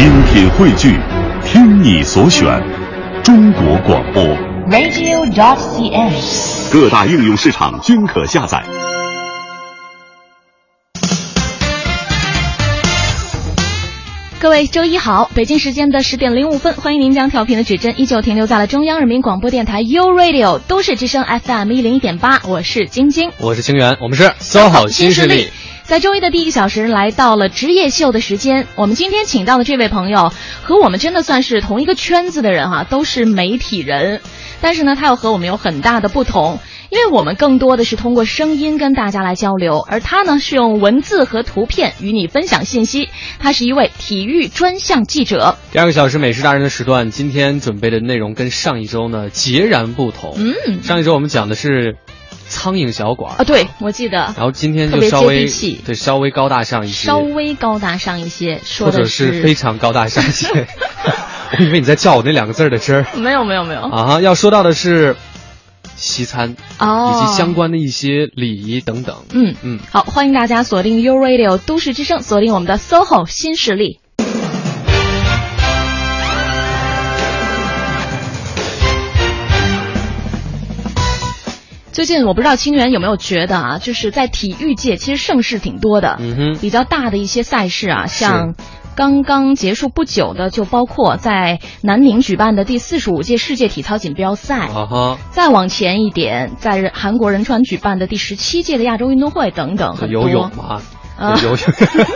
精品汇聚，听你所选，中国广播。radio.cn。各大应用市场均可下载。各位，周一好！北京时间的十点零五分，欢迎您将调频的指针依旧停留在了中央人民广播电台 U Radio 都市之声 FM 一零一点八，我是晶晶，我是清源，我们是 SOHO 新势力。在周一的第一个小时，来到了职业秀的时间。我们今天请到的这位朋友，和我们真的算是同一个圈子的人哈、啊，都是媒体人，但是呢，他又和我们有很大的不同。因为我们更多的是通过声音跟大家来交流，而他呢是用文字和图片与你分享信息。他是一位体育专项记者。第二个小时美食达人的时段，今天准备的内容跟上一周呢截然不同。嗯，上一周我们讲的是苍蝇小馆啊，对我记得。然后今天就稍微对稍微高大上一些，稍微高大上一些，说或者是非常高大上一些。我以为你在叫我那两个字的真儿。没有没有没有啊，要说到的是。西餐哦，以及相关的一些礼仪等等。嗯嗯，好，欢迎大家锁定 U Radio 都市之声，锁定我们的 SOHO 新势力。最近我不知道清源有没有觉得啊，就是在体育界其实盛事挺多的，嗯哼，比较大的一些赛事啊，像。刚刚结束不久的，就包括在南宁举办的第四十五届世界体操锦标赛，啊哈，再往前一点，在韩国仁川举办的第十七届的亚洲运动会等等，游泳嘛，啊、游泳，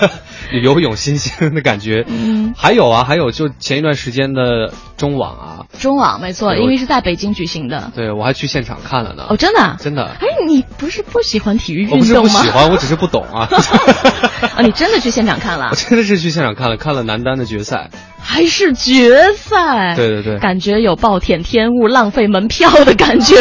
游泳新鲜的感觉。嗯，还有啊，还有就前一段时间的中网啊，中网没错，因为是在北京举行的。对，我还去现场看了呢。哦，真的，真的。哎，你不是不喜欢体育运动吗？我不是不喜欢，我只是不懂啊。啊，你真的去现场看了？我真的是去现场看了，看了男单的决赛，还是决赛？对对对，感觉有暴殄天物、浪费门票的感觉。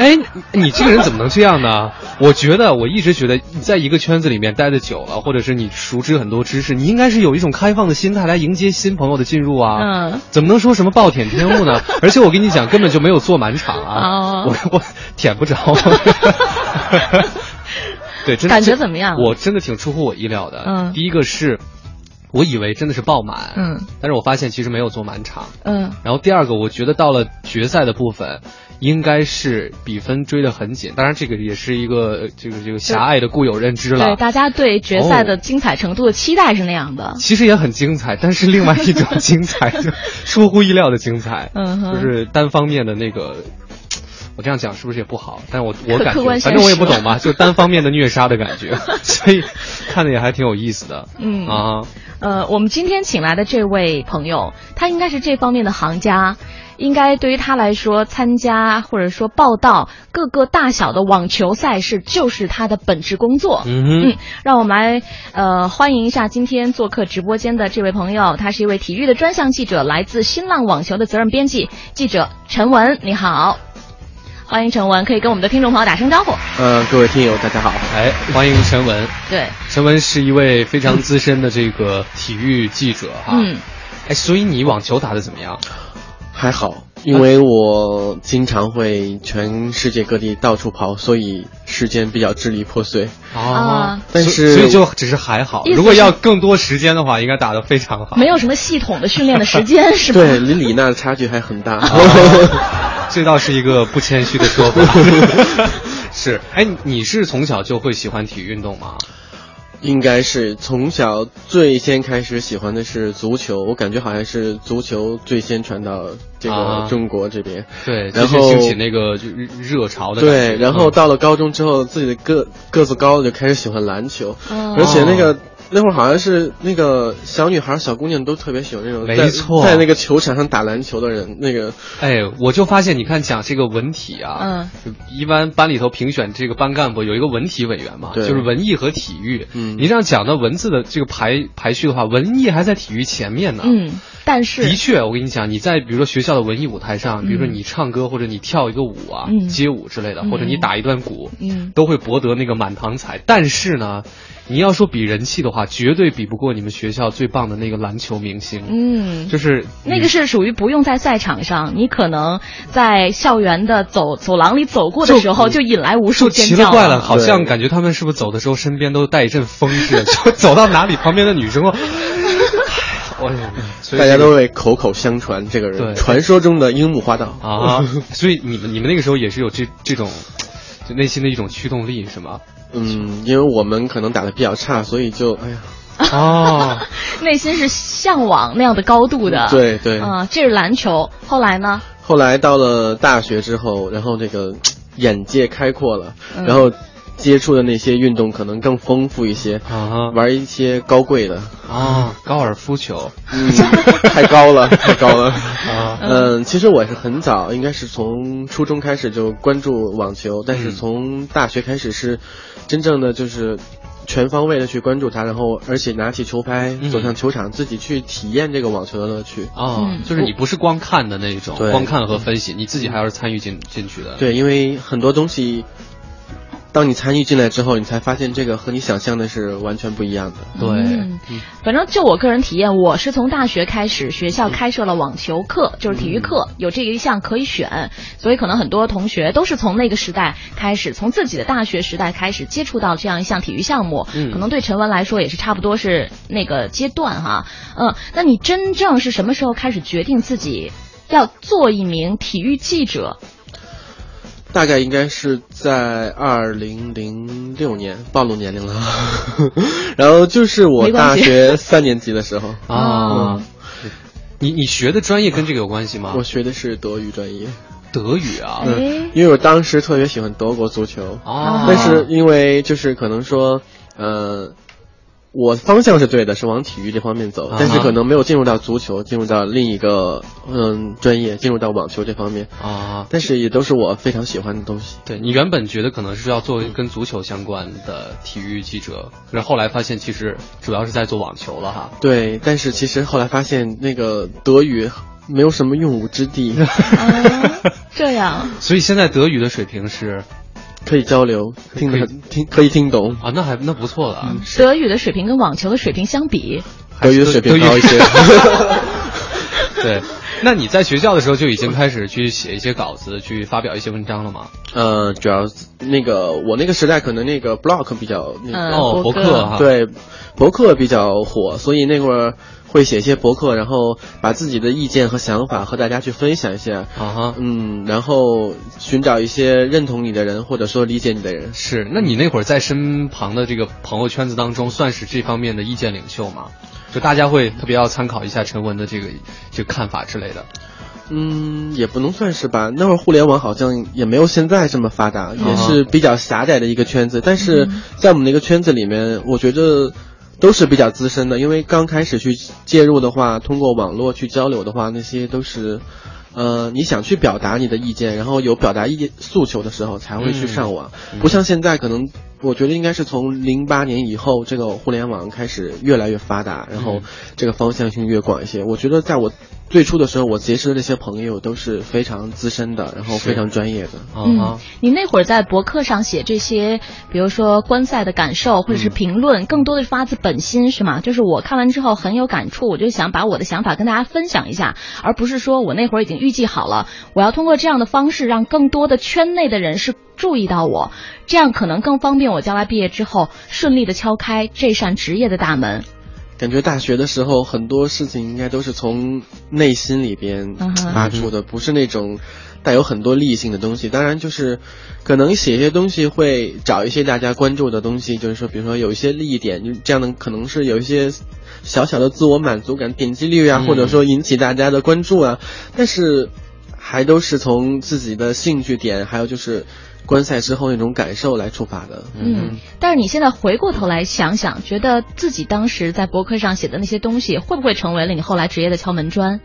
哎，你这个人怎么能这样呢？我觉得，我一直觉得，在一个圈子里面待的久了，或者是你熟知很多知识，你应该是有一种开放的心态来迎接新朋友的进入啊。嗯，怎么能说什么暴殄天物呢？而且我跟你讲，根本就没有坐满场啊，哦、我我舔不着。对，真的感觉怎么样？我真的挺出乎我意料的。嗯，第一个是，我以为真的是爆满，嗯，但是我发现其实没有坐满场，嗯。然后第二个，我觉得到了决赛的部分，应该是比分追得很紧。当然，这个也是一个这个这个狭隘的固有认知了。对，大家对决赛的精彩程度的期待是那样的。哦、其实也很精彩，但是另外一种精彩，就出乎意料的精彩，嗯，就是单方面的那个。我这样讲是不是也不好？但我我感觉，反正我也不懂嘛，就单方面的虐杀的感觉，所以看的也还挺有意思的。嗯啊，呃，我们今天请来的这位朋友，他应该是这方面的行家，应该对于他来说，参加或者说报道各个大小的网球赛事就是他的本职工作。嗯哼，嗯，让我们来呃欢迎一下今天做客直播间的这位朋友，他是一位体育的专项记者，来自新浪网球的责任编辑记者陈文，你好。欢迎陈文，可以跟我们的听众朋友打声招呼。呃，各位听友，大家好。哎，欢迎陈文。对，陈文是一位非常资深的这个体育记者哈。嗯。哎，所以你网球打的怎么样？还好，因为我经常会全世界各地到处跑，所以时间比较支离破碎。哦。但是所以就只是还好。如果要更多时间的话，应该打得非常好。没有什么系统的训练的时间是吧？对，离李娜的差距还很大。这倒是一个不谦虚的说法。是，哎，你是从小就会喜欢体育运动吗？应该是从小最先开始喜欢的是足球，我感觉好像是足球最先传到这个中国这边。啊、对，然后兴起那个就热潮的。对，然后到了高中之后，自己的个个子高了，就开始喜欢篮球，哦、而且那个。那会儿好像是那个小女孩、小姑娘都特别喜欢那种没错，在那个球场上打篮球的人。那个，哎，我就发现，你看讲这个文体啊，嗯，一般班里头评选这个班干部有一个文体委员嘛，对就是文艺和体育。嗯，你这样讲的文字的这个排排序的话，文艺还在体育前面呢。嗯，但是的确，我跟你讲，你在比如说学校的文艺舞台上，比如说你唱歌或者你跳一个舞啊，嗯、街舞之类的，或者你打一段鼓，嗯，都会博得那个满堂彩。但是呢。你要说比人气的话，绝对比不过你们学校最棒的那个篮球明星。嗯，就是那个是属于不用在赛场上，你可能在校园的走走廊里走过的时候，就引来无数尖叫。奇了怪了，好像感觉他们是不是走的时候身边都带一阵风似的，就走到哪里旁边的女生 大家都会口口相传这个人，传说中的樱木花道啊。所以你们你们那个时候也是有这这种就内心的一种驱动力是吗？嗯，因为我们可能打的比较差，所以就哎呀。哦，内心是向往那样的高度的。对对啊，这是篮球。后来呢？后来到了大学之后，然后这个眼界开阔了，然后接触的那些运动可能更丰富一些啊，玩一些高贵的啊，高尔夫球，嗯，太高了，太高了啊。嗯，其实我是很早，应该是从初中开始就关注网球，但是从大学开始是真正的就是。全方位的去关注它，然后而且拿起球拍走向球场，自己去体验这个网球的乐趣啊！就是你不是光看的那种，光看和分析，你自己还要是参与进进去的。对，因为很多东西。当你参与进来之后，你才发现这个和你想象的是完全不一样的。对，反正就我个人体验，我是从大学开始，学校开设了网球课，就是体育课，有这个一项可以选，所以可能很多同学都是从那个时代开始，从自己的大学时代开始接触到这样一项体育项目。嗯，可能对陈文来说也是差不多是那个阶段哈。嗯，那你真正是什么时候开始决定自己要做一名体育记者？大概应该是在二零零六年，暴露年龄了。然后就是我大学三年级的时候 啊。你你学的专业跟这个有关系吗？我学的是德语专业。德语啊，因为我当时特别喜欢德国足球啊。但是因为就是可能说，呃。我方向是对的，是往体育这方面走，但是可能没有进入到足球，进入到另一个嗯专业，进入到网球这方面啊。但是也都是我非常喜欢的东西。对你原本觉得可能是要做跟足球相关的体育记者，可是后来发现其实主要是在做网球了哈。对，但是其实后来发现那个德语没有什么用武之地。这样。所以现在德语的水平是。可以交流，听得听可以听懂啊，那还那不错了。德语的水平跟网球的水平相比，德语的水平高一些。对，那你在学校的时候就已经开始去写一些稿子，去发表一些文章了吗？呃，主要那个我那个时代可能那个 blog 比较那个哦，博客哈，对，博客比较火，所以那会儿。会写一些博客，然后把自己的意见和想法和大家去分享一下啊哈，嗯，然后寻找一些认同你的人或者说理解你的人。是，那你那会儿在身旁的这个朋友圈子当中，算是这方面的意见领袖吗？就大家会特别要参考一下陈文的这个这个看法之类的。嗯，也不能算是吧。那会儿互联网好像也没有现在这么发达，也是比较狭窄的一个圈子。但是在我们那个圈子里面，我觉得。都是比较资深的，因为刚开始去介入的话，通过网络去交流的话，那些都是，呃，你想去表达你的意见，然后有表达意见诉求的时候才会去上网，不像现在可能。我觉得应该是从零八年以后，这个互联网开始越来越发达，然后这个方向性越广一些。我觉得在我最初的时候，我结识的那些朋友都是非常资深的，然后非常专业的。嗯，你那会儿在博客上写这些，比如说观赛的感受或者是评论，更多的是发自本心，是吗？就是我看完之后很有感触，我就想把我的想法跟大家分享一下，而不是说我那会儿已经预计好了，我要通过这样的方式让更多的圈内的人是。注意到我，这样可能更方便我将来毕业之后顺利的敲开这扇职业的大门。感觉大学的时候很多事情应该都是从内心里边发出的，不是那种带有很多利益性的东西。当然，就是可能写一些东西会找一些大家关注的东西，就是说，比如说有一些利益点，就这样的可能是有一些小小的自我满足感、点击率啊，或者说引起大家的关注啊。但是还都是从自己的兴趣点，还有就是。观赛之后那种感受来出发的，嗯，但是你现在回过头来想想，觉得自己当时在博客上写的那些东西，会不会成为了你后来职业的敲门砖？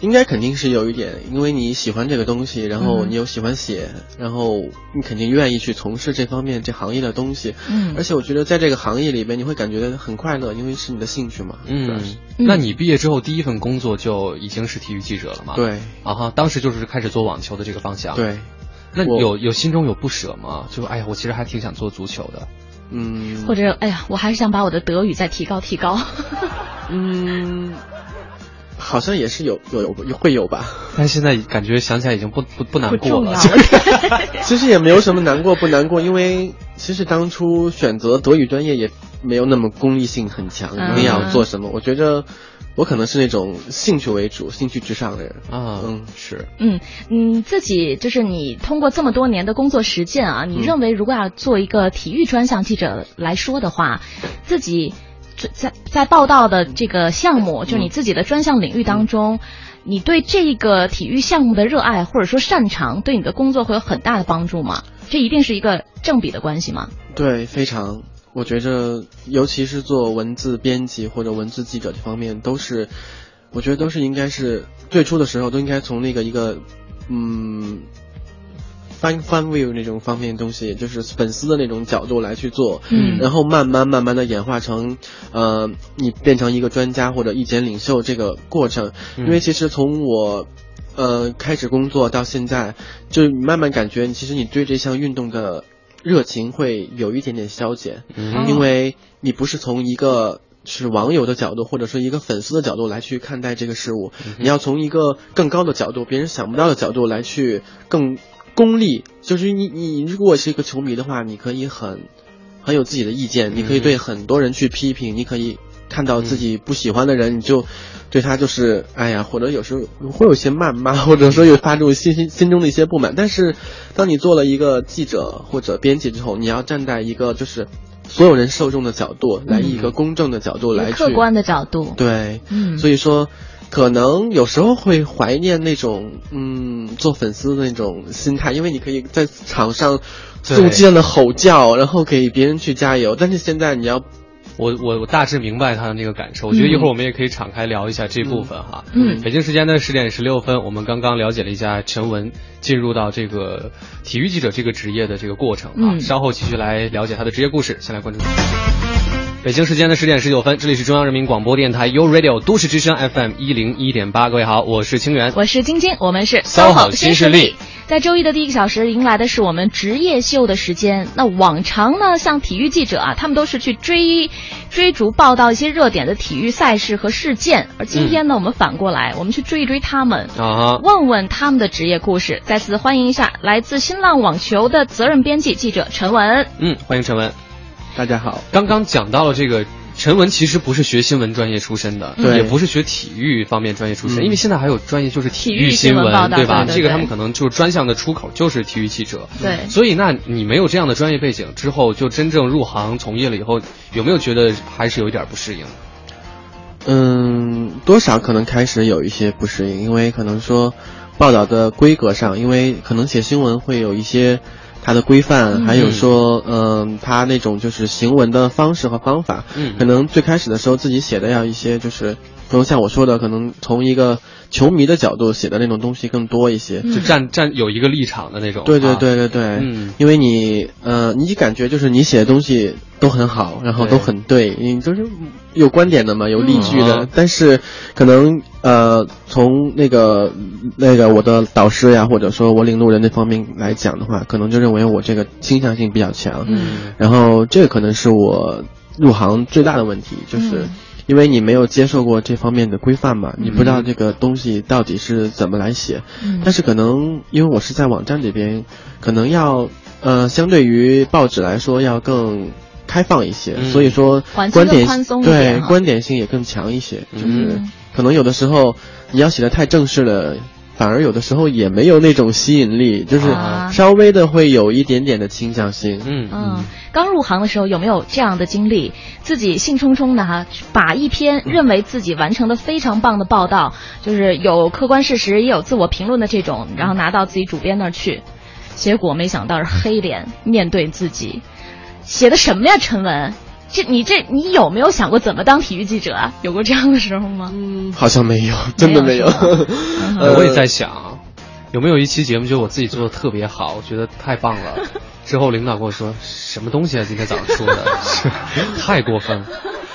应该肯定是有一点，因为你喜欢这个东西，然后你又喜欢写，然后你肯定愿意去从事这方面这行业的东西，嗯，而且我觉得在这个行业里边你会感觉很快乐，因为是你的兴趣嘛，嗯，那你毕业之后第一份工作就已经是体育记者了嘛？对，啊哈，当时就是开始做网球的这个方向，对。那有有心中有不舍吗？就哎呀，我其实还挺想做足球的，嗯，或者哎呀，我还是想把我的德语再提高提高，嗯，好像也是有有有会有吧，但现在感觉想起来已经不不不难过了，其实也没有什么难过不难过，因为其实当初选择德语专业也没有那么功利性很强，一定要做什么，我觉着。我可能是那种兴趣为主、兴趣至上的人啊，嗯，是，嗯嗯，自己就是你通过这么多年的工作实践啊，你认为如果要做一个体育专项记者来说的话，自己在在报道的这个项目，就你自己的专项领域当中，你对这个体育项目的热爱或者说擅长，对你的工作会有很大的帮助吗？这一定是一个正比的关系吗？对，非常。我觉着，尤其是做文字编辑或者文字记者这方面，都是，我觉得都是应该是最初的时候都应该从那个一个，嗯，fan fan view 那种方面东西，就是粉丝的那种角度来去做，嗯，然后慢慢慢慢的演化成，呃，你变成一个专家或者意见领袖这个过程，因为其实从我，呃，开始工作到现在，就慢慢感觉，其实你对这项运动的。热情会有一点点消减，因为你不是从一个是网友的角度，或者说一个粉丝的角度来去看待这个事物，你要从一个更高的角度，别人想不到的角度来去更功利。就是你你如果是一个球迷的话，你可以很很有自己的意见，你可以对很多人去批评，你可以看到自己不喜欢的人，你就。对他就是，哎呀，或者有时候会有些谩骂，或者说有发出心心心中的一些不满。但是，当你做了一个记者或者编辑之后，你要站在一个就是所有人受众的角度，来一个公正的角度来客观的角度。对，嗯，所以说，可能有时候会怀念那种，嗯，做粉丝的那种心态，因为你可以在场上动机的吼叫，然后给别人去加油。但是现在你要。我我我大致明白他的那个感受，我觉得一会儿我们也可以敞开聊一下这部分哈。嗯，北京时间的十点十六分，我们刚刚了解了一下陈文进入到这个体育记者这个职业的这个过程啊，稍后继续来了解他的职业故事。先来关注。北京时间的十点十九分，这里是中央人民广播电台 u Radio 都市之声 FM 一零一点八，各位好，我是清源，我是晶晶，我们是 SOHO 新势力。在周一的第一个小时，迎来的是我们职业秀的时间。那往常呢，像体育记者啊，他们都是去追追逐报道一些热点的体育赛事和事件，而今天呢，我们反过来，我们去追一追他们啊，问问他们的职业故事。再次欢迎一下来自新浪网球的责任编辑记者陈文。嗯，欢迎陈文。大家好，刚刚讲到了这个陈文，其实不是学新闻专业出身的，对，也不是学体育方面专业出身，因为现在还有专业就是体育新闻，对吧？这个他们可能就是专项的出口就是体育记者，对。所以，那你没有这样的专业背景之后，就真正入行从业了以后，有没有觉得还是有一点不适应？嗯，多少可能开始有一些不适应，因为可能说报道的规格上，因为可能写新闻会有一些。它的规范，还有说，嗯，它那种就是行文的方式和方法，嗯，可能最开始的时候自己写的要一些，就是比如像我说的，可能从一个球迷的角度写的那种东西更多一些，就站站有一个立场的那种。对对对对对，嗯，因为你，呃，你感觉就是你写的东西都很好，然后都很对，你就是。有观点的嘛，有例句的，但是可能呃，从那个那个我的导师呀，或者说我领路人那方面来讲的话，可能就认为我这个倾向性比较强，嗯，然后这个可能是我入行最大的问题，就是因为你没有接受过这方面的规范嘛，你不知道这个东西到底是怎么来写，但是可能因为我是在网站这边，可能要呃，相对于报纸来说要更。开放一些，所以说观点对观点性也更强一些，就是可能有的时候你要写的太正式了，反而有的时候也没有那种吸引力，就是稍微的会有一点点的倾向性。嗯嗯，刚入行的时候有没有这样的经历？自己兴冲冲的哈，把一篇认为自己完成的非常棒的报道，就是有客观事实也有自我评论的这种，然后拿到自己主编那儿去，结果没想到是黑脸面对自己。写的什么呀，陈文？这你这你有没有想过怎么当体育记者啊？有过这样的时候吗？嗯，好像没有，真的没有。呃，我也在想，有没有一期节目，觉得我自己做的特别好，我觉得太棒了。之后领导跟我说，什么东西啊？今天早上说的，太过分了。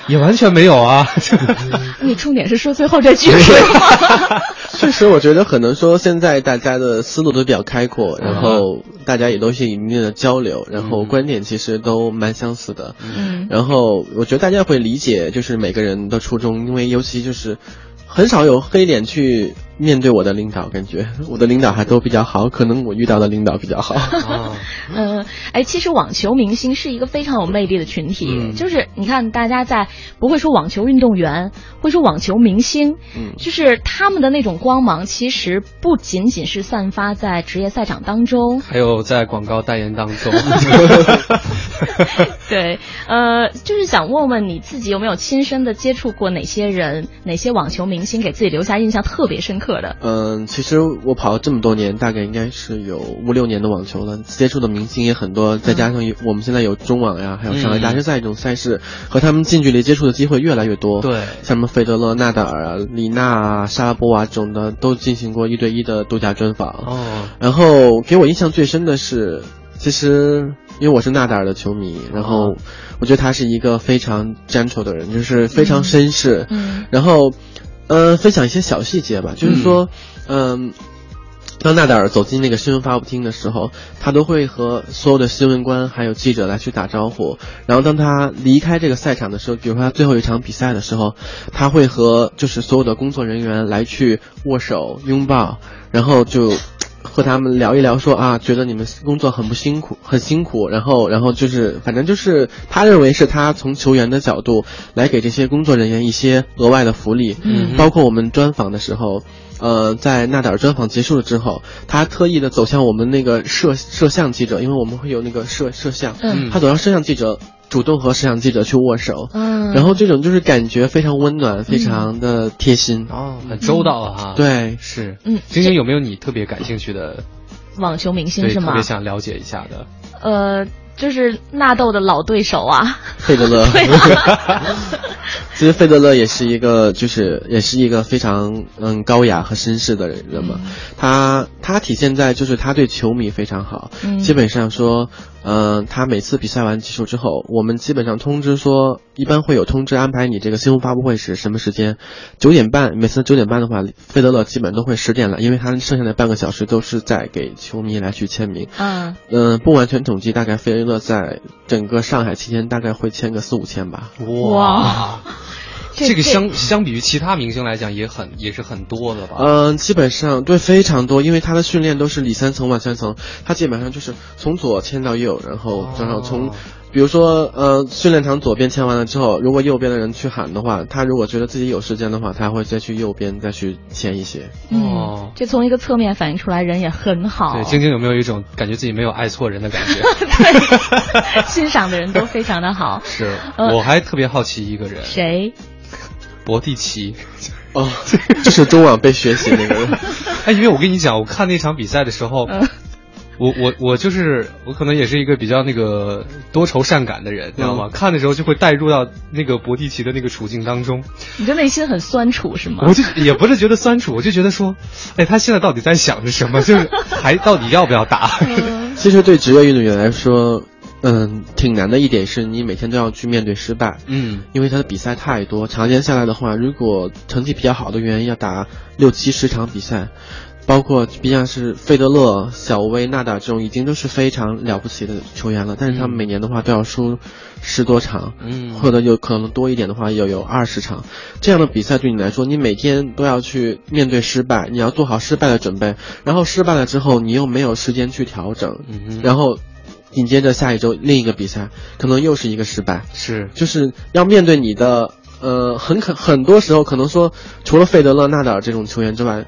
也完全没有啊！你重点是说最后这句是吗？确实，我觉得可能说现在大家的思路都比较开阔，然后大家也都是一定的交流，然后观点其实都蛮相似的。嗯，然后我觉得大家会理解，就是每个人的初衷，因为尤其就是很少有黑脸去面对我的领导，感觉我的领导还都比较好，可能我遇到的领导比较好。嗯，哎，其实网球明星是一个非常有魅力的群体，就是你看大家在不会说网球运动员，会说网球明星，嗯，就是他们的那种光芒，其实不仅仅是散发在职业赛场当中，还有在广告代言当中。对，呃，就是想问问你自己有没有亲身的接触过哪些人，哪些网球明星给自己留下印象特别深刻的？嗯，其实我跑了这么多年，大概应该是有五六年的网球了，接触的明星也很多，再加上有我们现在有中网呀，还有上海大师赛这种赛事，和他们近距离接触的机会越来越多。对，像什么费德勒、纳达尔啊、李娜啊、莎拉波娃这种的，都进行过一对一的度假专访。哦，然后给我印象最深的是，其实。因为我是纳达尔的球迷，然后我觉得他是一个非常 gentle 的人，就是非常绅士。嗯，然后，嗯，分享一些小细节吧，就是说，嗯，当纳达尔走进那个新闻发布厅的时候，他都会和所有的新闻官还有记者来去打招呼。然后当他离开这个赛场的时候，比如说他最后一场比赛的时候，他会和就是所有的工作人员来去握手拥抱，然后就。和他们聊一聊，说啊，觉得你们工作很不辛苦，很辛苦，然后，然后就是，反正就是他认为是他从球员的角度来给这些工作人员一些额外的福利，嗯，包括我们专访的时候，呃，在纳达尔专访结束了之后，他特意的走向我们那个摄摄像记者，因为我们会有那个摄摄像，嗯，他走向摄像记者。主动和摄像记者去握手，嗯，然后这种就是感觉非常温暖，非常的贴心。哦，很周到啊，哈，对，是，嗯，晶晶有没有你特别感兴趣的？网球明星是吗？特别想了解一下的，呃，就是纳豆的老对手啊，费德勒。其实费德勒也是一个，就是也是一个非常嗯高雅和绅士的人嘛。他他体现在就是他对球迷非常好，基本上说，嗯，他每次比赛完结束之后，我们基本上通知说，一般会有通知安排你这个新闻发布会是什么时间，九点半。每次九点半的话，费德勒基本都会十点了，因为他剩下的半个小时都是在给球迷来去签名。嗯嗯，不完全统计，大概费德勒在整个上海期间大概会签个四五千吧。哇。这个相相比于其他明星来讲，也很也是很多的吧？嗯，基本上对非常多，因为他的训练都是里三层外三层，他基本上就是从左牵到右，然后然后从，比如说呃训练场左边签完了之后，如果右边的人去喊的话，他如果觉得自己有时间的话，他会再去右边再去签一些。哦，这从一个侧面反映出来人也很好。对，晶晶有没有一种感觉自己没有爱错人的感觉？对，欣赏的人都非常的好。是，我还特别好奇一个人。谁？博蒂奇，哦，这是中网被学习那个人。哎，因为我跟你讲，我看那场比赛的时候，我我我就是我可能也是一个比较那个多愁善感的人，知道吗？看的时候就会带入到那个博蒂奇的那个处境当中。你的内心很酸楚是吗？我就也不是觉得酸楚，我就觉得说，哎，他现在到底在想着什么？就是还到底要不要打？其实对职业运动员来说。嗯，挺难的一点是你每天都要去面对失败，嗯，因为他的比赛太多，常年下来的话，如果成绩比较好的员要打六七十场比赛，包括毕竟是费德勒、小威、纳达这种已经都是非常了不起的球员了，但是他们每年的话都要输十多场，嗯，或者有可能多一点的话要有二十场，这样的比赛对你来说，你每天都要去面对失败，你要做好失败的准备，然后失败了之后你又没有时间去调整，嗯，然后。紧接着下一周另一个比赛，可能又是一个失败，是。就是要面对你的，呃，很可很多时候可能说，除了费德勒、纳达尔这种球员之外，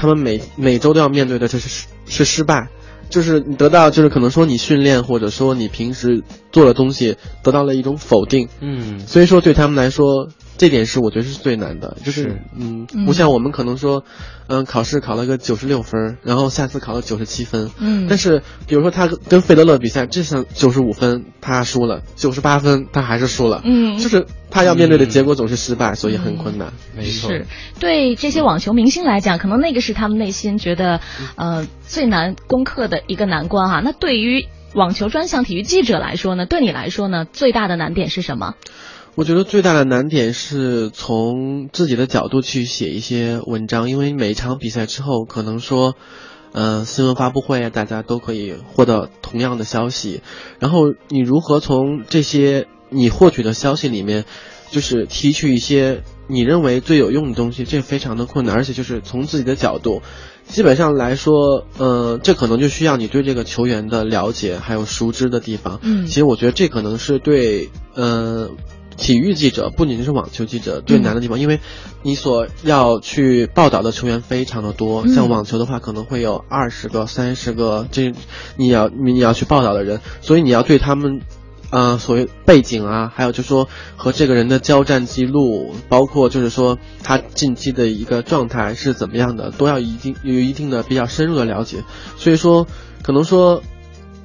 他们每每周都要面对的这是是失败，就是你得到就是可能说你训练或者说你平时做的东西得到了一种否定，嗯，所以说对他们来说。这点是我觉得是最难的，就是嗯，不像我们可能说，嗯，考试考了个九十六分，然后下次考了九十七分，嗯，但是比如说他跟费德勒比赛，这场九十五分他输了，九十八分他还是输了，嗯，就是他要面对的结果总是失败，所以很困难。没错，是。对这些网球明星来讲，可能那个是他们内心觉得呃最难攻克的一个难关哈。那对于网球专项体育记者来说呢，对你来说呢，最大的难点是什么？我觉得最大的难点是从自己的角度去写一些文章，因为每一场比赛之后，可能说，呃，新闻发布会啊，大家都可以获得同样的消息，然后你如何从这些你获取的消息里面就是提取一些你认为最有用的东西，这非常的困难，而且就是从自己的角度，基本上来说，呃，这可能就需要你对这个球员的了解还有熟知的地方。嗯，其实我觉得这可能是对，呃。体育记者不仅仅是网球记者最难的地方，因为你所要去报道的球员非常的多。像网球的话，可能会有二十个、三十个，这你要你要去报道的人，所以你要对他们，呃，所谓背景啊，还有就是说和这个人的交战记录，包括就是说他近期的一个状态是怎么样的，都要一定有一定的比较深入的了解。所以说，可能说。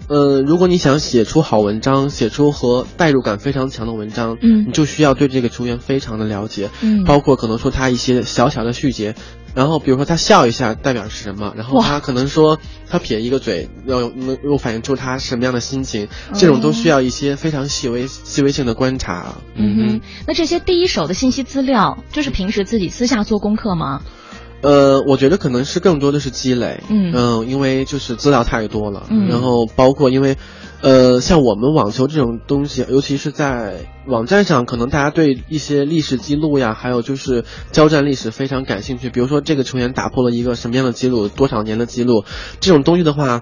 呃，如果你想写出好文章，写出和代入感非常强的文章，嗯，你就需要对这个球员非常的了解，嗯，包括可能说他一些小小的细节，然后比如说他笑一下代表是什么，然后他可能说他撇一个嘴，要能又反映出他什么样的心情，这种都需要一些非常细微细微性的观察。嗯哼，那这些第一手的信息资料，就是平时自己私下做功课吗？呃，我觉得可能是更多的是积累，嗯。嗯，因为就是资料太多了，嗯，然后包括因为，呃，像我们网球这种东西，尤其是在网站上，可能大家对一些历史记录呀，还有就是交战历史非常感兴趣，比如说这个球员打破了一个什么样的记录，多少年的记录，这种东西的话。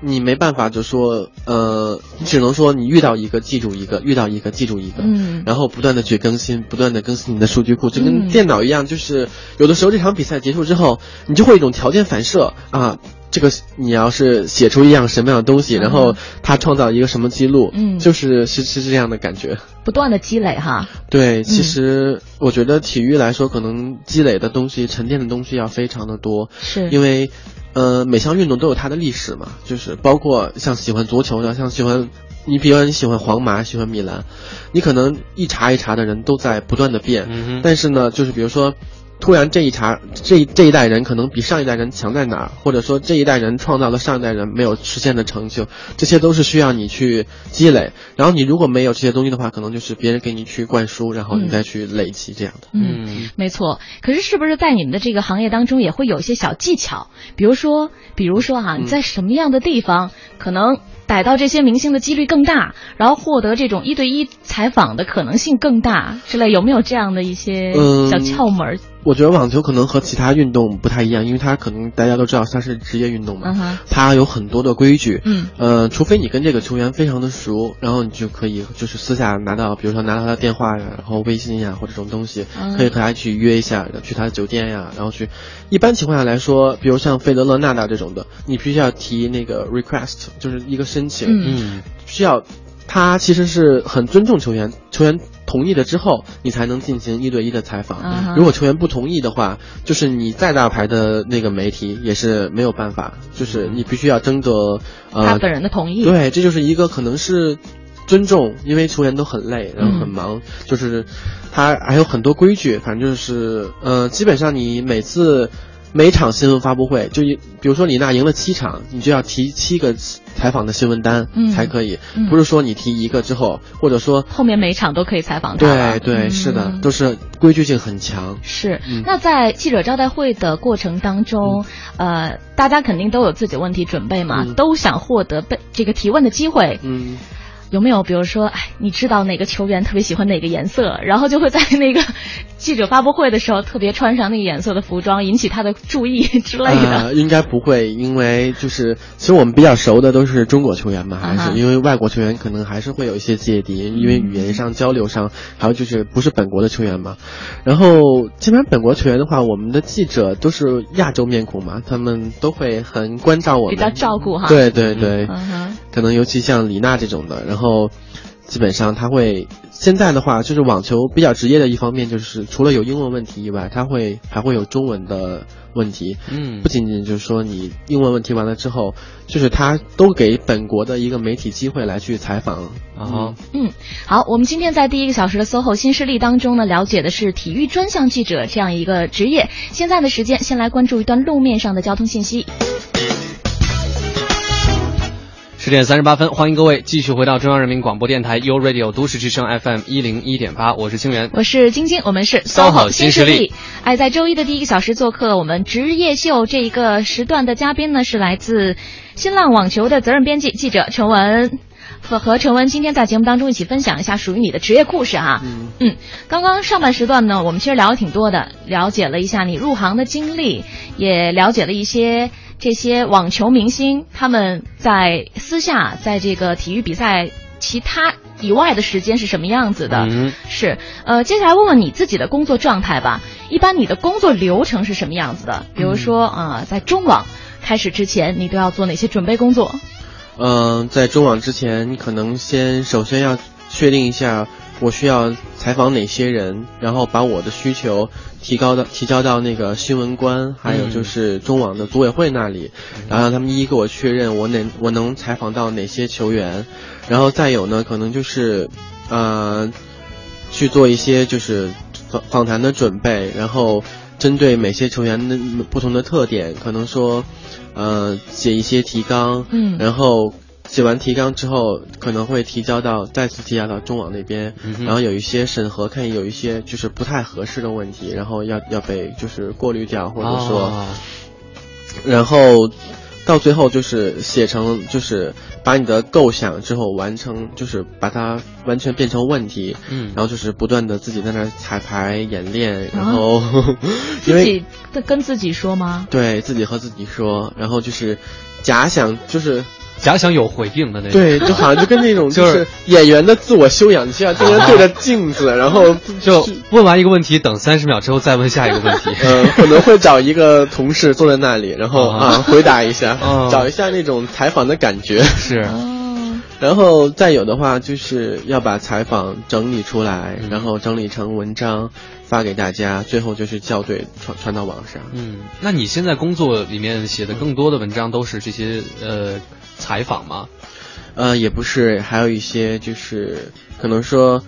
你没办法就说，呃，你只能说你遇到一个记住一个，遇到一个记住一个，嗯，然后不断的去更新，不断的更新你的数据库，就跟电脑一样，就是有的时候这场比赛结束之后，你就会一种条件反射啊，这个你要是写出一样什么样的东西，然后他创造一个什么记录，嗯，就是是是这样的感觉，不断的积累哈。对，其实我觉得体育来说，可能积累的东西、沉淀的东西要非常的多，是因为。呃，每项运动都有它的历史嘛，就是包括像喜欢足球的，像喜欢你，比如你喜欢皇马，喜欢米兰，你可能一茬一茬的人都在不断的变，但是呢，就是比如说。突然这一茬，这这一代人可能比上一代人强在哪儿，或者说这一代人创造了上一代人没有实现的成就，这些都是需要你去积累。然后你如果没有这些东西的话，可能就是别人给你去灌输，然后你再去累积这样的。嗯，没错。可是是不是在你们的这个行业当中也会有一些小技巧？比如说，比如说哈，你在什么样的地方可能逮到这些明星的几率更大，然后获得这种一对一采访的可能性更大之类，有没有这样的一些小窍门？我觉得网球可能和其他运动不太一样，因为它可能大家都知道它是职业运动嘛，它有很多的规矩。嗯，呃，除非你跟这个球员非常的熟，然后你就可以就是私下拿到，比如说拿到他的电话呀，然后微信呀或者这种东西，可以和他去约一下，去他的酒店呀，然后去。一般情况下来说，比如像费德勒、纳达这种的，你必须要提那个 request，就是一个申请，嗯，需要。他其实是很尊重球员，球员同意了之后，你才能进行一对一的采访。如果球员不同意的话，就是你再大牌的那个媒体也是没有办法，就是你必须要征得呃他本人的同意。对，这就是一个可能是尊重，因为球员都很累，然后很忙，就是他还有很多规矩，反正就是呃，基本上你每次。每场新闻发布会，就比如说李娜赢了七场，你就要提七个采访的新闻单才可以，不是说你提一个之后，或者说后面每场都可以采访他。对对，是的，都是规矩性很强。是，那在记者招待会的过程当中，呃，大家肯定都有自己的问题准备嘛，都想获得被这个提问的机会。嗯。有没有比如说，哎，你知道哪个球员特别喜欢哪个颜色，然后就会在那个记者发布会的时候特别穿上那个颜色的服装，引起他的注意之类的？应该不会，因为就是其实我们比较熟的都是中国球员嘛，还是因为外国球员可能还是会有一些芥蒂，因为语言上交流上，还有就是不是本国的球员嘛。然后基本上本国球员的话，我们的记者都是亚洲面孔嘛，他们都会很关照我们，比较照顾哈。对对对，嗯可能尤其像李娜这种的，然后基本上他会现在的话，就是网球比较职业的一方面，就是除了有英文问题以外，他会还会有中文的问题。嗯，不仅仅就是说你英文问题完了之后，就是他都给本国的一个媒体机会来去采访。啊，嗯，好，我们今天在第一个小时的 SOHO 新势力当中呢，了解的是体育专项记者这样一个职业。现在的时间，先来关注一段路面上的交通信息。十点三十八分，欢迎各位继续回到中央人民广播电台 u Radio 都市之声 FM 一零一点八，我是清源，我是晶晶，我们是 SOHO 新势力。哎，在周一的第一个小时做客我们职业秀这一个时段的嘉宾呢，是来自新浪网球的责任编辑记者陈文。和和陈文今天在节目当中一起分享一下属于你的职业故事哈。嗯嗯，刚刚上半时段呢，我们其实聊的挺多的，了解了一下你入行的经历，也了解了一些这些网球明星他们在私下在这个体育比赛其他以外的时间是什么样子的。嗯，是，呃，接下来问问你自己的工作状态吧。一般你的工作流程是什么样子的？比如说啊、在中网开始之前，你都要做哪些准备工作？嗯、在中网之前，你可能先首先要确定一下我需要采访哪些人，然后把我的需求提高到提交到那个新闻官，还有就是中网的组委会那里，然后让他们一一给我确认我哪我能采访到哪些球员，然后再有呢，可能就是呃去做一些就是访访谈的准备，然后针对每些球员的不同的特点，可能说呃写一些提纲，嗯。然后写完提纲之后，可能会提交到再次提交到中网那边，嗯然后有一些审核，看有一些就是不太合适的问题，然后要要被就是过滤掉，或者说，啊然后到最后就是写成就是把你的构想之后完成，就是把它完全变成问题，嗯然后就是不断的自己在那彩排演练，然啊后 因自为跟自己说吗？对自己和自己说，然后就是假想就是。假想有回应的那种。对，就好像就跟那种 就就是是演员的自我修养，你需要经常对着镜子，然后就问完一个问题，等三十秒之后再问下一个问题。嗯，可能会找一个同事坐在那里，然后啊啊回答一下啊，找一下那种采访的感觉。是，哦，然后再有的话，就是要把采访整理出来，嗯然后整理成文章发给大家，最后就是校对传传到网上。嗯，那你现在工作里面写的更多的文章都是这些呃采访吗？呃，也不是，还有一些就是可能说，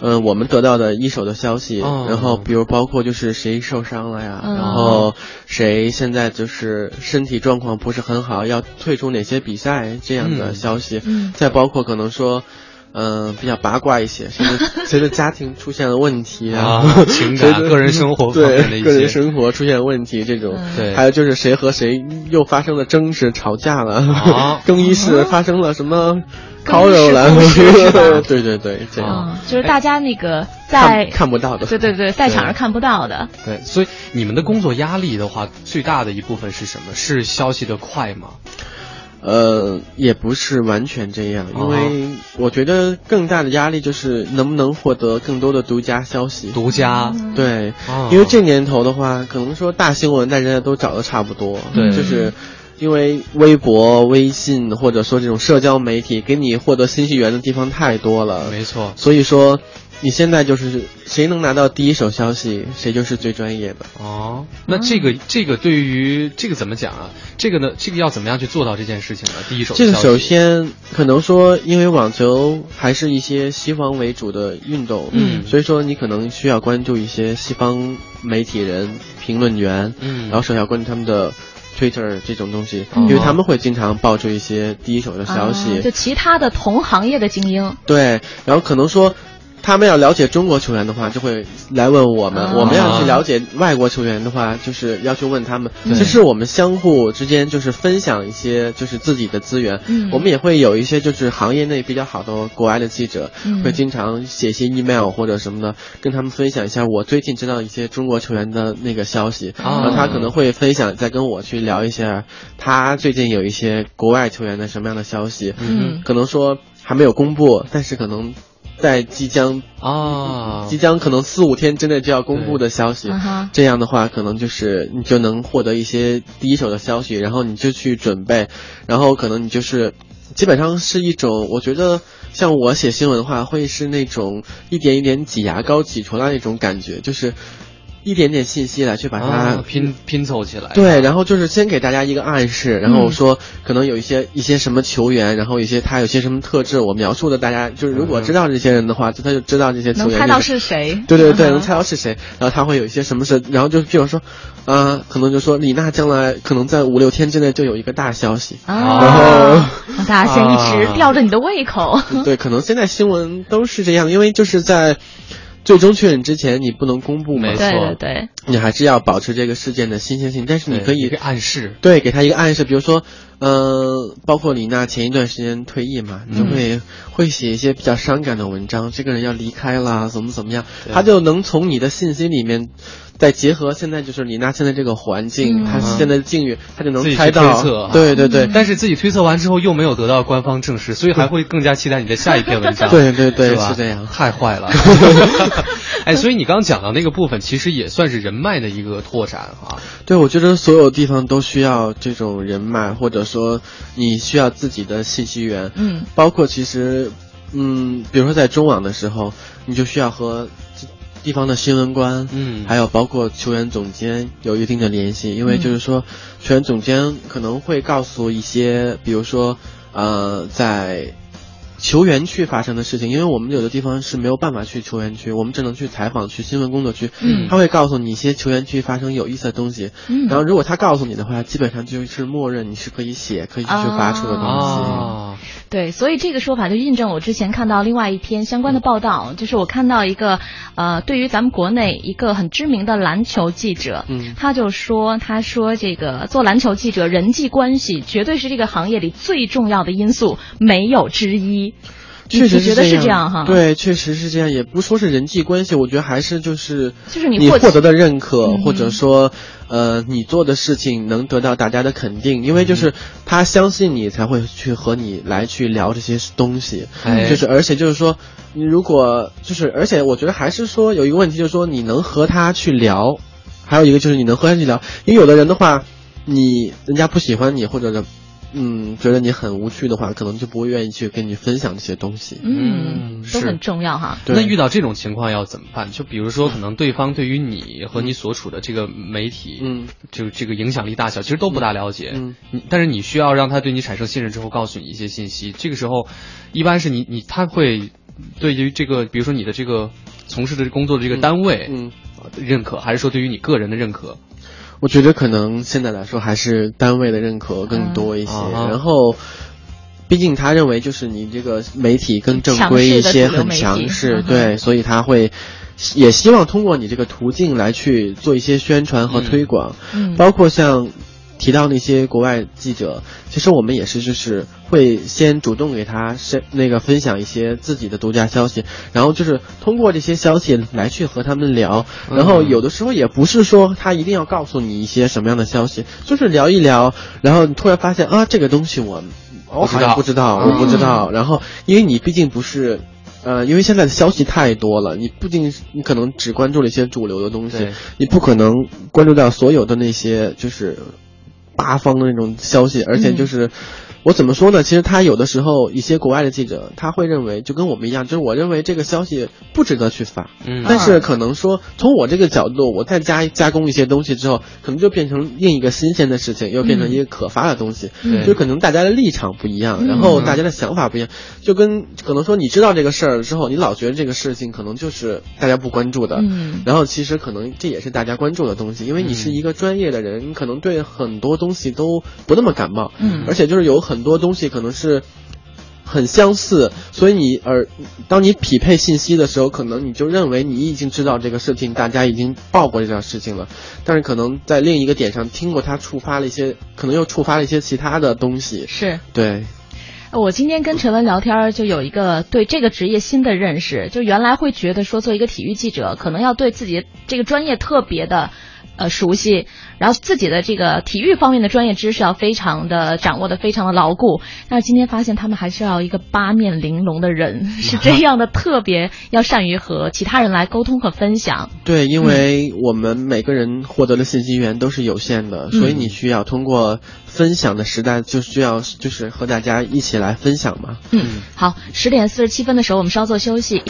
呃、我们得到的一手的消息，哦然后比如包括就是谁受伤了呀，嗯然后谁现在就是身体状况不是很好，要退出哪些比赛这样的嗯消息，嗯再包括可能说。嗯、比较八卦一些，谁的谁的家庭出现了问题啊 情感个人生活方对面的一些个人生活出现问题这种，嗯。对。还有就是谁和谁又发生了争执、吵架了，啊。更衣室发生了什么 烤肉了故事是吧，对对对，这样。嗯，就是大家那个在看看不到的，对对对，在场上看不到的。对，所以你们的工作压力的话，最大的一部分是什么？是消息的快吗？呃，也不是完全这样，因为我觉得更大的压力就是能不能获得更多的独家消息。独家，对，哦。因为这年头的话，可能说大新闻大家都找的差不多，对。就是因为微博、微信或者说这种社交媒体给你获得信息源的地方太多了，没错，所以说你现在就是谁能拿到第一手消息，谁就是最专业的。哦，那这个这个对于这个怎么讲啊？这个呢，这个要怎么样去做到这件事情呢？第一手消息这个首先可能说，因为网球还是一些西方为主的运动，嗯所以说你可能需要关注一些西方媒体人、评论员，嗯然后首先要关注他们的 Twitter 这种东西，嗯因为他们会经常爆出一些第一手的消息，啊就其他的同行业的精英，对，然后可能说。他们要了解中国球员的话，就会来问我们；啊我们要去了解外国球员的话，就是要去问他们。其实我们相互之间就是分享一些就是自己的资源。嗯我们也会有一些就是行业内比较好的国外的记者，嗯会经常写一些 email 或者什么的，跟他们分享一下我最近知道一些中国球员的那个消息。啊然后他可能会分享，再跟我去聊一下他最近有一些国外球员的什么样的消息。嗯可能说还没有公布，但是可能在即将啊，即将可能四五天之内就要公布的消息。这样的话，可能就是你就能获得一些第一手的消息，然后你就去准备，然后可能你就是基本上是一种，我觉得像我写新闻的话，会是那种一点一点挤牙膏挤出来那种感觉，就是一点点信息来去把它啊拼拼凑起来，对，然后就是先给大家一个暗示，然嗯后说可能有一些一些什么球员，然后一些他有些什么特质，我描述的大家就是如果知道这些人的话，就他就知道这些球员、能猜到是谁？对对对，嗯。能猜到是谁，然后他会有一些什么事，然后就譬如说，啊、可能就说李娜将来可能在五六天之内就有一个大消息，啊，然后大家先一直啊吊着你的胃口。对，可能现在新闻都是这样，因为就是在最终确认之前你不能公布嘛。没，错。对对，你还是要保持这个事件的新鲜性，但是你，可以暗示，对，给他一个暗示，比如说，嗯，包括李娜前一段时间退役嘛，就会会写一些比较伤感的文章，这个人要离开了，怎么怎么样，他就能从你的信息里面。再结合现在就是李娜现在这个环境，她现在的境遇，她就能猜到。对对对，但是自己推测完之后又没有得到官方证实，所以还会更加期待你的下一篇文章。对对对，是这样。太坏了。哎，所以你刚刚讲到那个部分，其实也算是人脉的一个拓展啊。对，我觉得所有地方都需要这种人脉，或者说你需要自己的信息源。嗯。包括其实，嗯，比如说在中网的时候，你就需要和。地方的新闻官，嗯，还有包括球员总监有一定的联系，因为就是说，球员总监可能会告诉一些，比如说，呃，在。球员区发生的事情，因为我们有的地方是没有办法去球员区，我们只能去采访、去新闻工作区。嗯，他会告诉你一些球员区发生有意思的东西。嗯，然后如果他告诉你的话，基本上就是默认你是可以写、可以去发出的东西。哦，对，所以这个说法就印证我之前看到另外一篇相关的报道，就是我看到一个呃，对于咱们国内一个很知名的篮球记者，嗯，他就说，他说这个做篮球记者人际关系绝对是这个行业里最重要的因素，没有之一。确实觉得是这样哈，对，确实是这样，也不说是人际关系，我觉得还是就是就是你获得的认可，或者说呃你做的事情能得到大家的肯定，因为就是他相信你才会去和你来去聊这些东西，就是而且就是说你如果就是而且我觉得还是说有一个问题就是说你能和他去聊，还有一个就是你能和他去聊，因为有的人的话，你人家不喜欢你或者是。嗯，觉得你很无趣的话，可能就不会愿意去跟你分享这些东西。嗯，都很重要哈。那遇到这种情况要怎么办？就比如说，可能对方对于你和你所处的这个媒体，嗯，就这个影响力大小，其实都不大了解。嗯，但是你需要让他对你产生信任之后，告诉你一些信息。这个时候，一般是你你他会对于这个，比如说你的这个从事的工作的这个单位，嗯，认可，还是说对于你个人的认可？我觉得可能现在来说还是单位的认可更多一些，然后，毕竟他认为就是你这个媒体更正规一些，很强势，对，所以他会也希望通过你这个途径来去做一些宣传和推广，包括像。提到那些国外记者，其实我们也是，就是会先主动给他是那个分享一些自己的独家消息，然后就是通过这些消息来去和他们聊，然后有的时候也不是说他一定要告诉你一些什么样的消息，就是聊一聊，然后你突然发现啊，这个东西我我好像不知道，我不知道，然后因为你毕竟不是，呃，因为现在的消息太多了，你不仅你可能只关注了一些主流的东西，你不可能关注到所有的那些就是。八方的那种消息，而且就是。我怎么说呢？其实他有的时候一些国外的记者他会认为，就跟我们一样，就是我认为这个消息不值得去发。嗯。但是可能说从我这个角度，我再加加工一些东西之后，可能就变成另一个新鲜的事情，又变成一个可发的东西。嗯。就可能大家的立场不一样，然后大家的想法不一样，就跟可能说你知道这个事儿之后，你老觉得这个事情可能就是大家不关注的。嗯。然后其实可能这也是大家关注的东西，因为你是一个专业的人，你可能对很多东西都不那么感冒。嗯。而且就是有很多东西可能。是很相似，所以你而当你匹配信息的时候，可能你就认为你已经知道这个事情，大家已经报过这件事情了，但是可能在另一个点上听过他触发了一些，可能又触发了一些其他的东西。是对。我今天跟陈文聊天，就有一个对这个职业新的认识，就原来会觉得说做一个体育记者，可能要对自己这个专业特别的。呃，熟悉，然后自己的这个体育方面的专业知识要非常的掌握的非常的牢固。但是今天发现他们还需要一个八面玲珑的人，是这样的，特别要善于和其他人来沟通和分享。对，因为我们每个人获得的信息源都是有限的，所以你需要通过分享的时代，就需要就是和大家一起来分享嘛。嗯，好，十点四十七分的时候，我们稍作休息。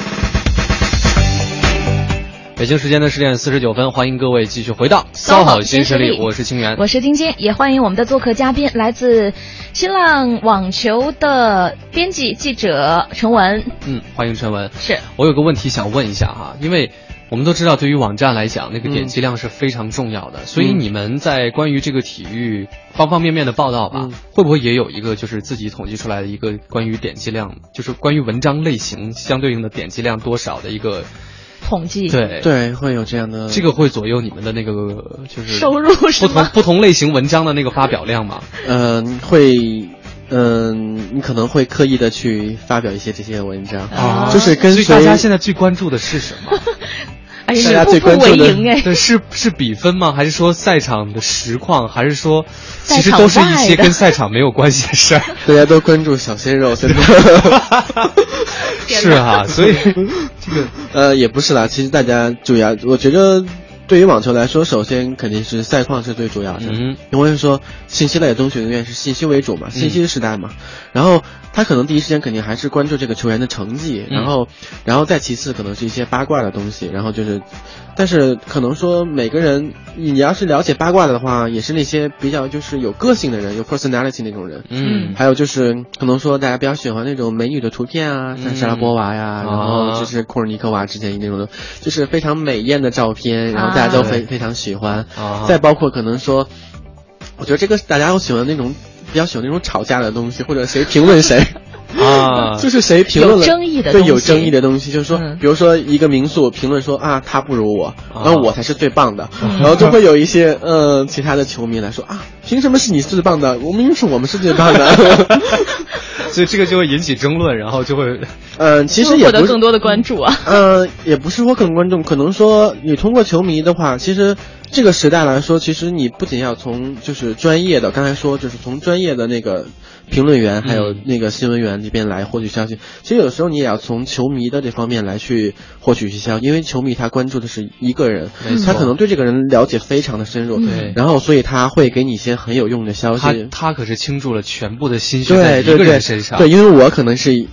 北京时间的十点四十九分，欢迎各位继续回到《骚好新势力》，我是清源，我是晶晶，也欢迎我们的做客嘉宾，来自新浪网球的编辑记者陈文。嗯，欢迎陈文。是我有个问题想问一下哈，因为我们都知道，对于网站来讲，那个点击量是非常重要的，所以你们在关于这个体育方方面面的报道吧，会不会也有一个就是自己统计出来的一个关于点击量，就是关于文章类型相对应的点击量多少的一个？统计，对对，会有这样的，这个会左右你们的那个就是收入不同不同类型文章的那个发表量吗？嗯，会。嗯，你可能会刻意的去发表一些这些文章，啊、就是跟随大家现在最关注的是什么？哎大家最关注的对是是比分吗？还是说赛场的实况？还是说其实都是一些跟赛场没有关系的事儿？大家都关注小鲜肉，现在是啊，所以 这个呃也不是啦，其实大家主要我觉得。对于网球来说，首先肯定是赛况是最主要的，嗯，因为说信息类的东西永远是信息为主嘛，嗯、信息时代嘛。然后他可能第一时间肯定还是关注这个球员的成绩，嗯、然后，然后再其次可能是一些八卦的东西，然后就是，但是可能说每个人，你要是了解八卦的话，也是那些比较就是有个性的人，有 personality 那种人，嗯，还有就是可能说大家比较喜欢那种美女的图片啊，像莎拉波娃呀，嗯、然后就是库尔尼科娃之前那种的，就是非常美艳的照片，然后大家都非、啊、非常喜欢，啊、再包括可能说，我觉得这个大家都喜欢那种比较喜欢那种吵架的东西，或者谁评论谁。啊，就是谁评论了有争议的对有争议的东西，就是说，嗯、比如说一个民宿评论说啊，他不如我，啊、然后我才是最棒的，嗯、然后就会有一些呃其他的球迷来说啊，凭什么是你最棒的？我明明是我们是最棒的，所以这个就会引起争论，然后就会，嗯、呃，其实也获得更多的关注啊，嗯、呃，也不是说更观众，可能说你通过球迷的话，其实。这个时代来说，其实你不仅要从就是专业的，刚才说就是从专业的那个评论员还有那个新闻员这边来获取消息。其实有的时候你也要从球迷的这方面来去获取一些消息，因为球迷他关注的是一个人，他可能对这个人了解非常的深入，对，然后所以他会给你一些很有用的消息。他他可是倾注了全部的心血对在一个人身上。对，因为我可能是。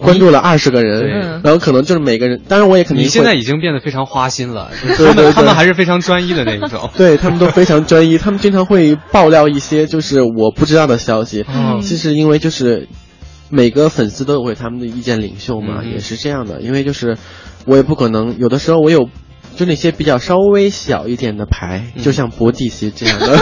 关注了二十个人，然后可能就是每个人，当然我也肯定。你现在已经变得非常花心了，他们他们还是非常专一的那一种。对他们都非常专一，他们经常会爆料一些就是我不知道的消息。嗯，其实因为就是每个粉丝都有为他们的意见领袖嘛，嗯、也是这样的。因为就是我也不可能有的时候我有。就那些比较稍微小一点的牌，嗯、就像博蒂奇这样的，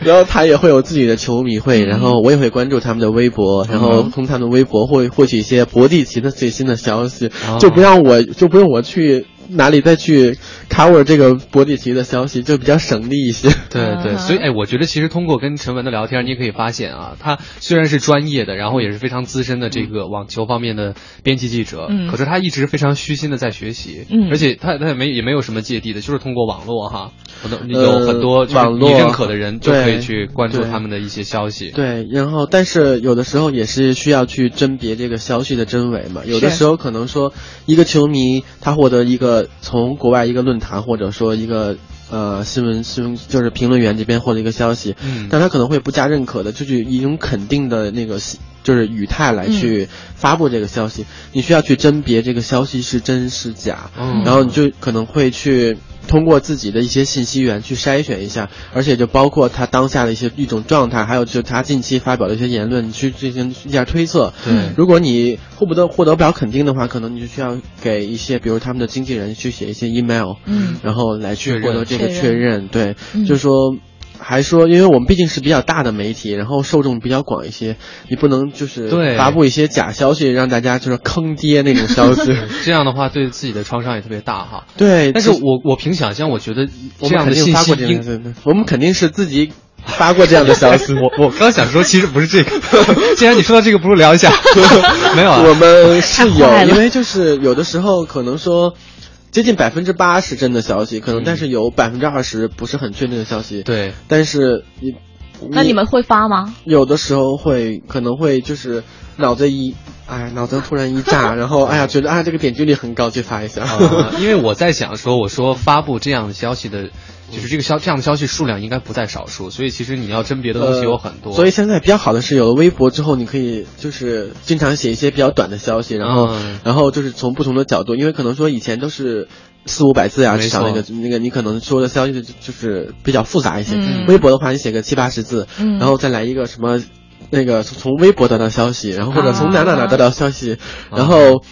然后他也会有自己的球迷会，然后我也会关注他们的微博，然后从他们的微博会获取一些博蒂奇的最新的消息，哦、就不让我就不用我去哪里再去 cover 这个博蒂奇的消息，就比较省力一些。对对，所以哎，我觉得其实通过跟陈文的聊天，你也可以发现啊，他虽然是专业的，然后也是非常资深的这个网球方面的编辑记者，嗯，可是他一直非常虚心的在学习，嗯，而且他他也没也没有什么芥蒂的，就是通过网络哈，有很多网络你认可的人就可以去关注他们的一些消息。对，然后但是有的时候也是需要去甄别这个消息的真伪嘛，有的时候可能说一个球迷他获得一个从国外一个论坛或者说一个。呃，新闻新闻就是评论员这边获得一个消息，嗯，但他可能会不加认可的，就是以一种肯定的那个就是语态来去发布这个消息。嗯、你需要去甄别这个消息是真是假，嗯、然后你就可能会去通过自己的一些信息源去筛选一下，而且就包括他当下的一些一种状态，还有就他近期发表的一些言论，你去进行一下推测。对，如果你获不得获得不了肯定的话，可能你就需要给一些，比如他们的经纪人去写一些 email，嗯，然后来去获得这个确确认。对，嗯、就是说。还说，因为我们毕竟是比较大的媒体，然后受众比较广一些，你不能就是发布一些假消息，让大家就是坑爹那种消息。这样的话，对自己的创伤也特别大哈。对，但是我我凭想象，我觉得这样的信息应，我们肯定是自己发过这样的消息。我我刚想说，其实不是这个。既然你说到这个，不如聊一下。没有、啊，我们是有，因为就是有的时候可能说。接近百分之八是真的消息，可能但是有百分之二十不是很确定的消息。对，但是你，那你们会发吗？有的时候会，可能会就是脑子一，哎，脑子突然一炸，然后哎呀，觉得啊这个点击率很高，去发一下。啊、因为我在想说，我说发布这样的消息的。就是这个消这样的消息数量应该不在少数，所以其实你要甄别的东西有很多。呃、所以现在比较好的是有了微博之后，你可以就是经常写一些比较短的消息，然后、嗯、然后就是从不同的角度，因为可能说以前都是四五百字啊，至少那个那个你可能说的消息就是比较复杂一些。嗯、微博的话，你写个七八十字，嗯、然后再来一个什么那个从微博得到消息，然后或者从哪哪哪得到消息，啊、然后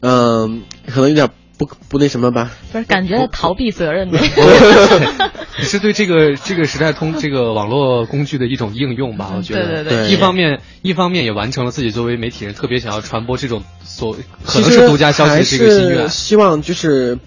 嗯、呃，可能有点。不不那什么吧，不是感觉逃避责任的。是对这个这个时代通这个网络工具的一种应用吧？我觉得，对对对，一方面一方面也完成了自己作为媒体人特别想要传播这种所可能是独家消息的这个心愿。希望就是。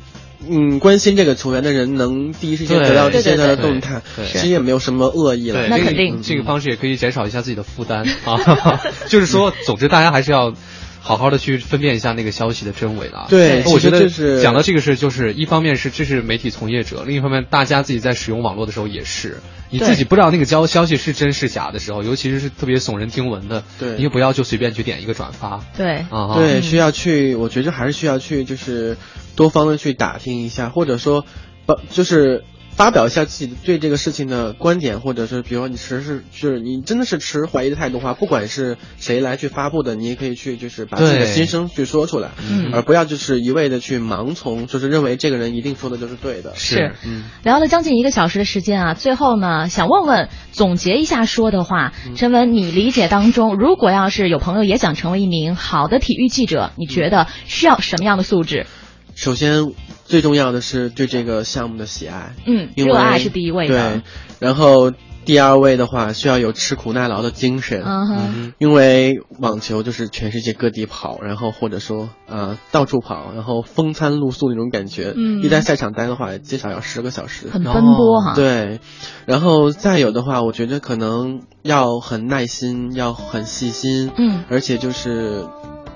嗯，关心这个球员的人能第一时间得到这些的动态，其实也没有什么恶意了。那肯定，这个方式也可以减少一下自己的负担 啊。就是说，总之大家还是要好好的去分辨一下那个消息的真伪了。对，我觉得讲到这个事，就是一方面是这是媒体从业者，另一方面大家自己在使用网络的时候也是，你自己不知道那个消消息是真是假的时候，尤其是是特别耸人听闻的，对，你就不要就随便去点一个转发。对，啊，对，需要去，我觉得还是需要去，就是。多方的去打听一下，或者说，把就是发表一下自己对这个事情的观点，或者是比如说你持是就是你真的是持怀疑的态度的话，不管是谁来去发布的，你也可以去就是把自己的心声去说出来，而不要就是一味的去盲从，就是认为这个人一定说的就是对的。是，嗯。聊了将近一个小时的时间啊，最后呢，想问问总结一下说的话，陈文，你理解当中，如果要是有朋友也想成为一名好的体育记者，你觉得需要什么样的素质？首先，最重要的是对这个项目的喜爱。嗯，热爱是第一位的。对，然后第二位的话，需要有吃苦耐劳的精神。嗯哼。因为网球就是全世界各地跑，然后或者说呃到处跑，然后风餐露宿那种感觉。嗯。一旦赛场待的话，至少要十个小时。很奔波哈。对，然后再有的话，我觉得可能要很耐心，要很细心。嗯。而且就是。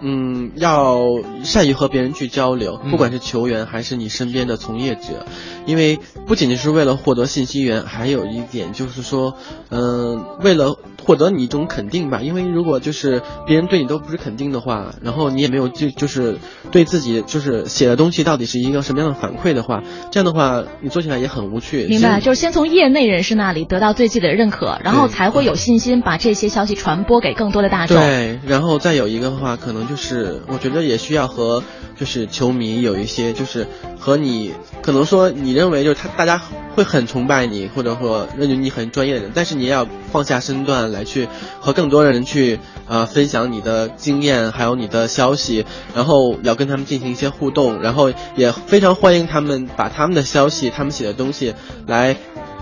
嗯，要善于和别人去交流，不管是球员还是你身边的从业者，因为不仅仅是为了获得信息源，还有一点就是说，嗯，为了获得你一种肯定吧。因为如果就是别人对你都不是肯定的话，然后你也没有就就是对自己就是写的东西到底是一个什么样的反馈的话，这样的话你做起来也很无趣。明白，就是先从业内人士那里得到对自己的认可，然后才会有信心把这些消息传播给更多的大众。对，然后再有一个的话，可能。就是我觉得也需要和就是球迷有一些就是和你可能说你认为就是他大家会很崇拜你或者说认为你很专业的人，但是你也要放下身段来去和更多的人去呃分享你的经验还有你的消息，然后要跟他们进行一些互动，然后也非常欢迎他们把他们的消息他们写的东西来。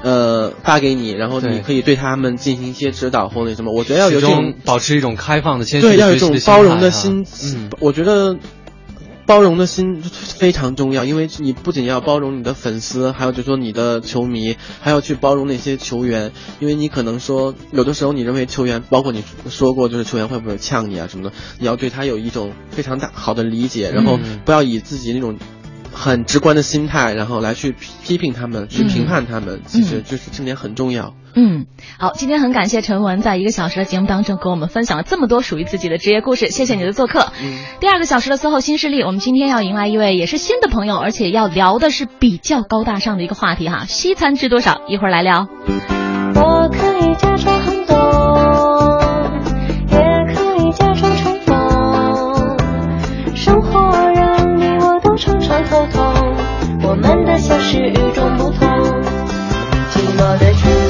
呃，发给你，然后你可以对他们进行一些指导或那什么。我觉得要有这种保持一种开放的心，对，要有一种包容的心。嗯，我觉得包容的心非常重要，因为你不仅要包容你的粉丝，还有就说你的球迷，还要去包容那些球员，因为你可能说有的时候你认为球员，包括你说过就是球员会不会呛你啊什么的，你要对他有一种非常大好的理解，然后不要以自己那种。很直观的心态，然后来去批评他们，去评判他们，其实就是这点很重要。嗯，好，今天很感谢陈文在一个小时的节目当中给我们分享了这么多属于自己的职业故事，谢谢你的做客。嗯，第二个小时的最后新势力，我们今天要迎来一位也是新的朋友，而且要聊的是比较高大上的一个话题哈，西餐吃多少？一会儿来聊。我可以假装很多。mother true.